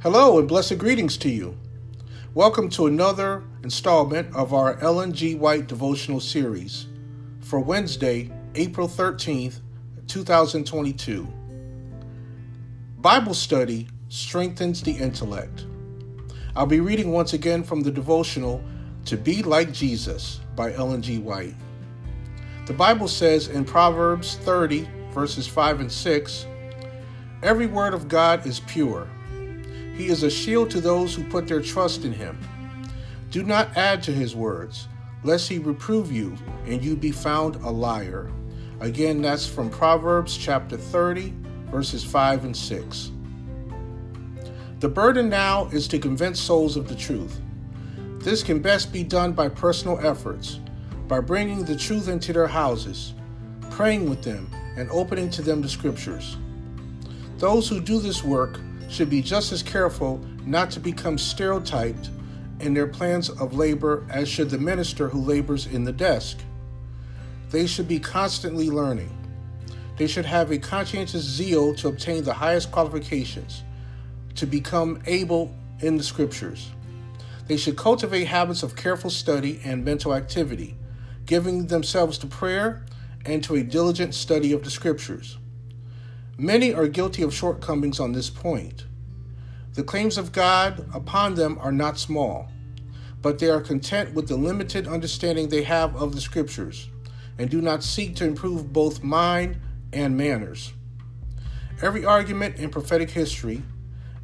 Hello and blessed greetings to you. Welcome to another installment of our Ellen G. White devotional series for Wednesday, April 13th, 2022. Bible study strengthens the intellect. I'll be reading once again from the devotional To Be Like Jesus by Ellen G. White. The Bible says in Proverbs 30, verses 5 and 6 Every word of God is pure he is a shield to those who put their trust in him. Do not add to his words, lest he reprove you and you be found a liar. Again, that's from Proverbs chapter 30, verses 5 and 6. The burden now is to convince souls of the truth. This can best be done by personal efforts, by bringing the truth into their houses, praying with them, and opening to them the scriptures. Those who do this work should be just as careful not to become stereotyped in their plans of labor as should the minister who labors in the desk. They should be constantly learning. They should have a conscientious zeal to obtain the highest qualifications, to become able in the scriptures. They should cultivate habits of careful study and mental activity, giving themselves to prayer and to a diligent study of the scriptures. Many are guilty of shortcomings on this point. The claims of God upon them are not small, but they are content with the limited understanding they have of the Scriptures and do not seek to improve both mind and manners. Every argument in prophetic history,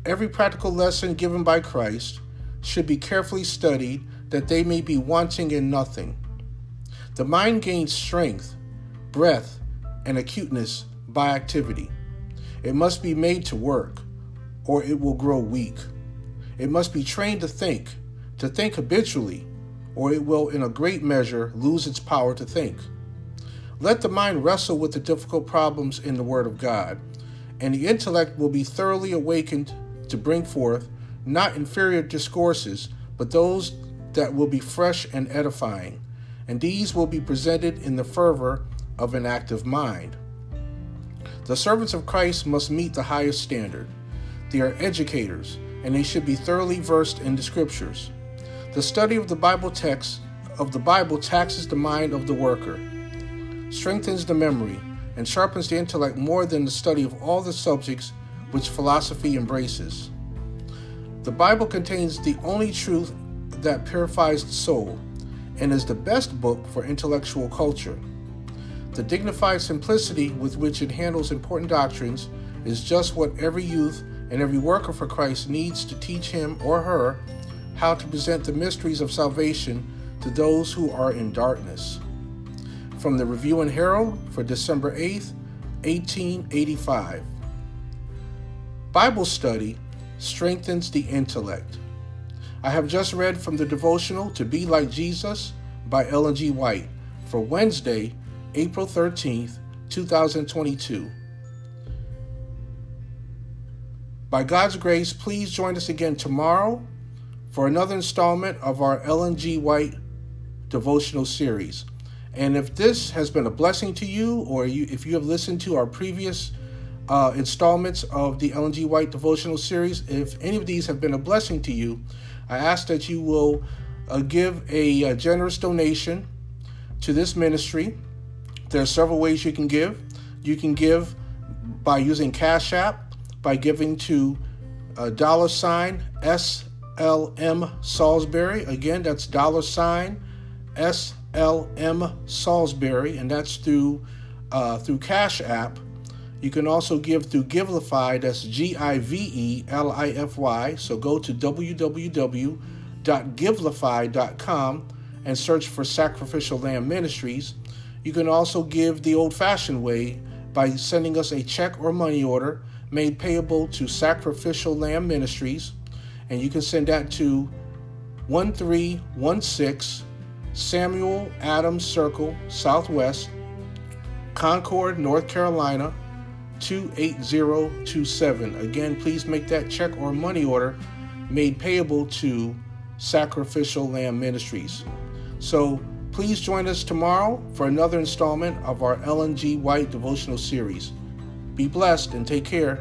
every practical lesson given by Christ, should be carefully studied that they may be wanting in nothing. The mind gains strength, breadth, and acuteness by activity. It must be made to work, or it will grow weak. It must be trained to think, to think habitually, or it will, in a great measure, lose its power to think. Let the mind wrestle with the difficult problems in the Word of God, and the intellect will be thoroughly awakened to bring forth not inferior discourses, but those that will be fresh and edifying, and these will be presented in the fervor of an active mind. The servants of Christ must meet the highest standard. They are educators, and they should be thoroughly versed in the scriptures. The study of the Bible text of the Bible taxes the mind of the worker, strengthens the memory, and sharpens the intellect more than the study of all the subjects which philosophy embraces. The Bible contains the only truth that purifies the soul and is the best book for intellectual culture. The dignified simplicity with which it handles important doctrines is just what every youth and every worker for Christ needs to teach him or her how to present the mysteries of salvation to those who are in darkness. From the Review and Herald for December 8th, 1885. Bible study strengthens the intellect. I have just read from the devotional To Be Like Jesus by Ellen G. White for Wednesday, April 13th, 2022. By God's grace, please join us again tomorrow for another installment of our Ellen G. White devotional series. And if this has been a blessing to you, or you, if you have listened to our previous uh, installments of the Ellen G. White devotional series, if any of these have been a blessing to you, I ask that you will uh, give a, a generous donation to this ministry. There are several ways you can give. You can give by using Cash App, by giving to a dollar sign SLM Salisbury. Again, that's dollar sign SLM Salisbury, and that's through uh, through Cash App. You can also give through Givelify, that's G I V E L I F Y. So go to www.givelify.com and search for Sacrificial Lamb Ministries. You can also give the old fashioned way by sending us a check or money order made payable to Sacrificial Lamb Ministries, and you can send that to 1316 Samuel Adams Circle, Southwest, Concord, North Carolina 28027. Again, please make that check or money order made payable to Sacrificial Lamb Ministries. So, Please join us tomorrow for another installment of our Ellen G. White devotional series. Be blessed and take care.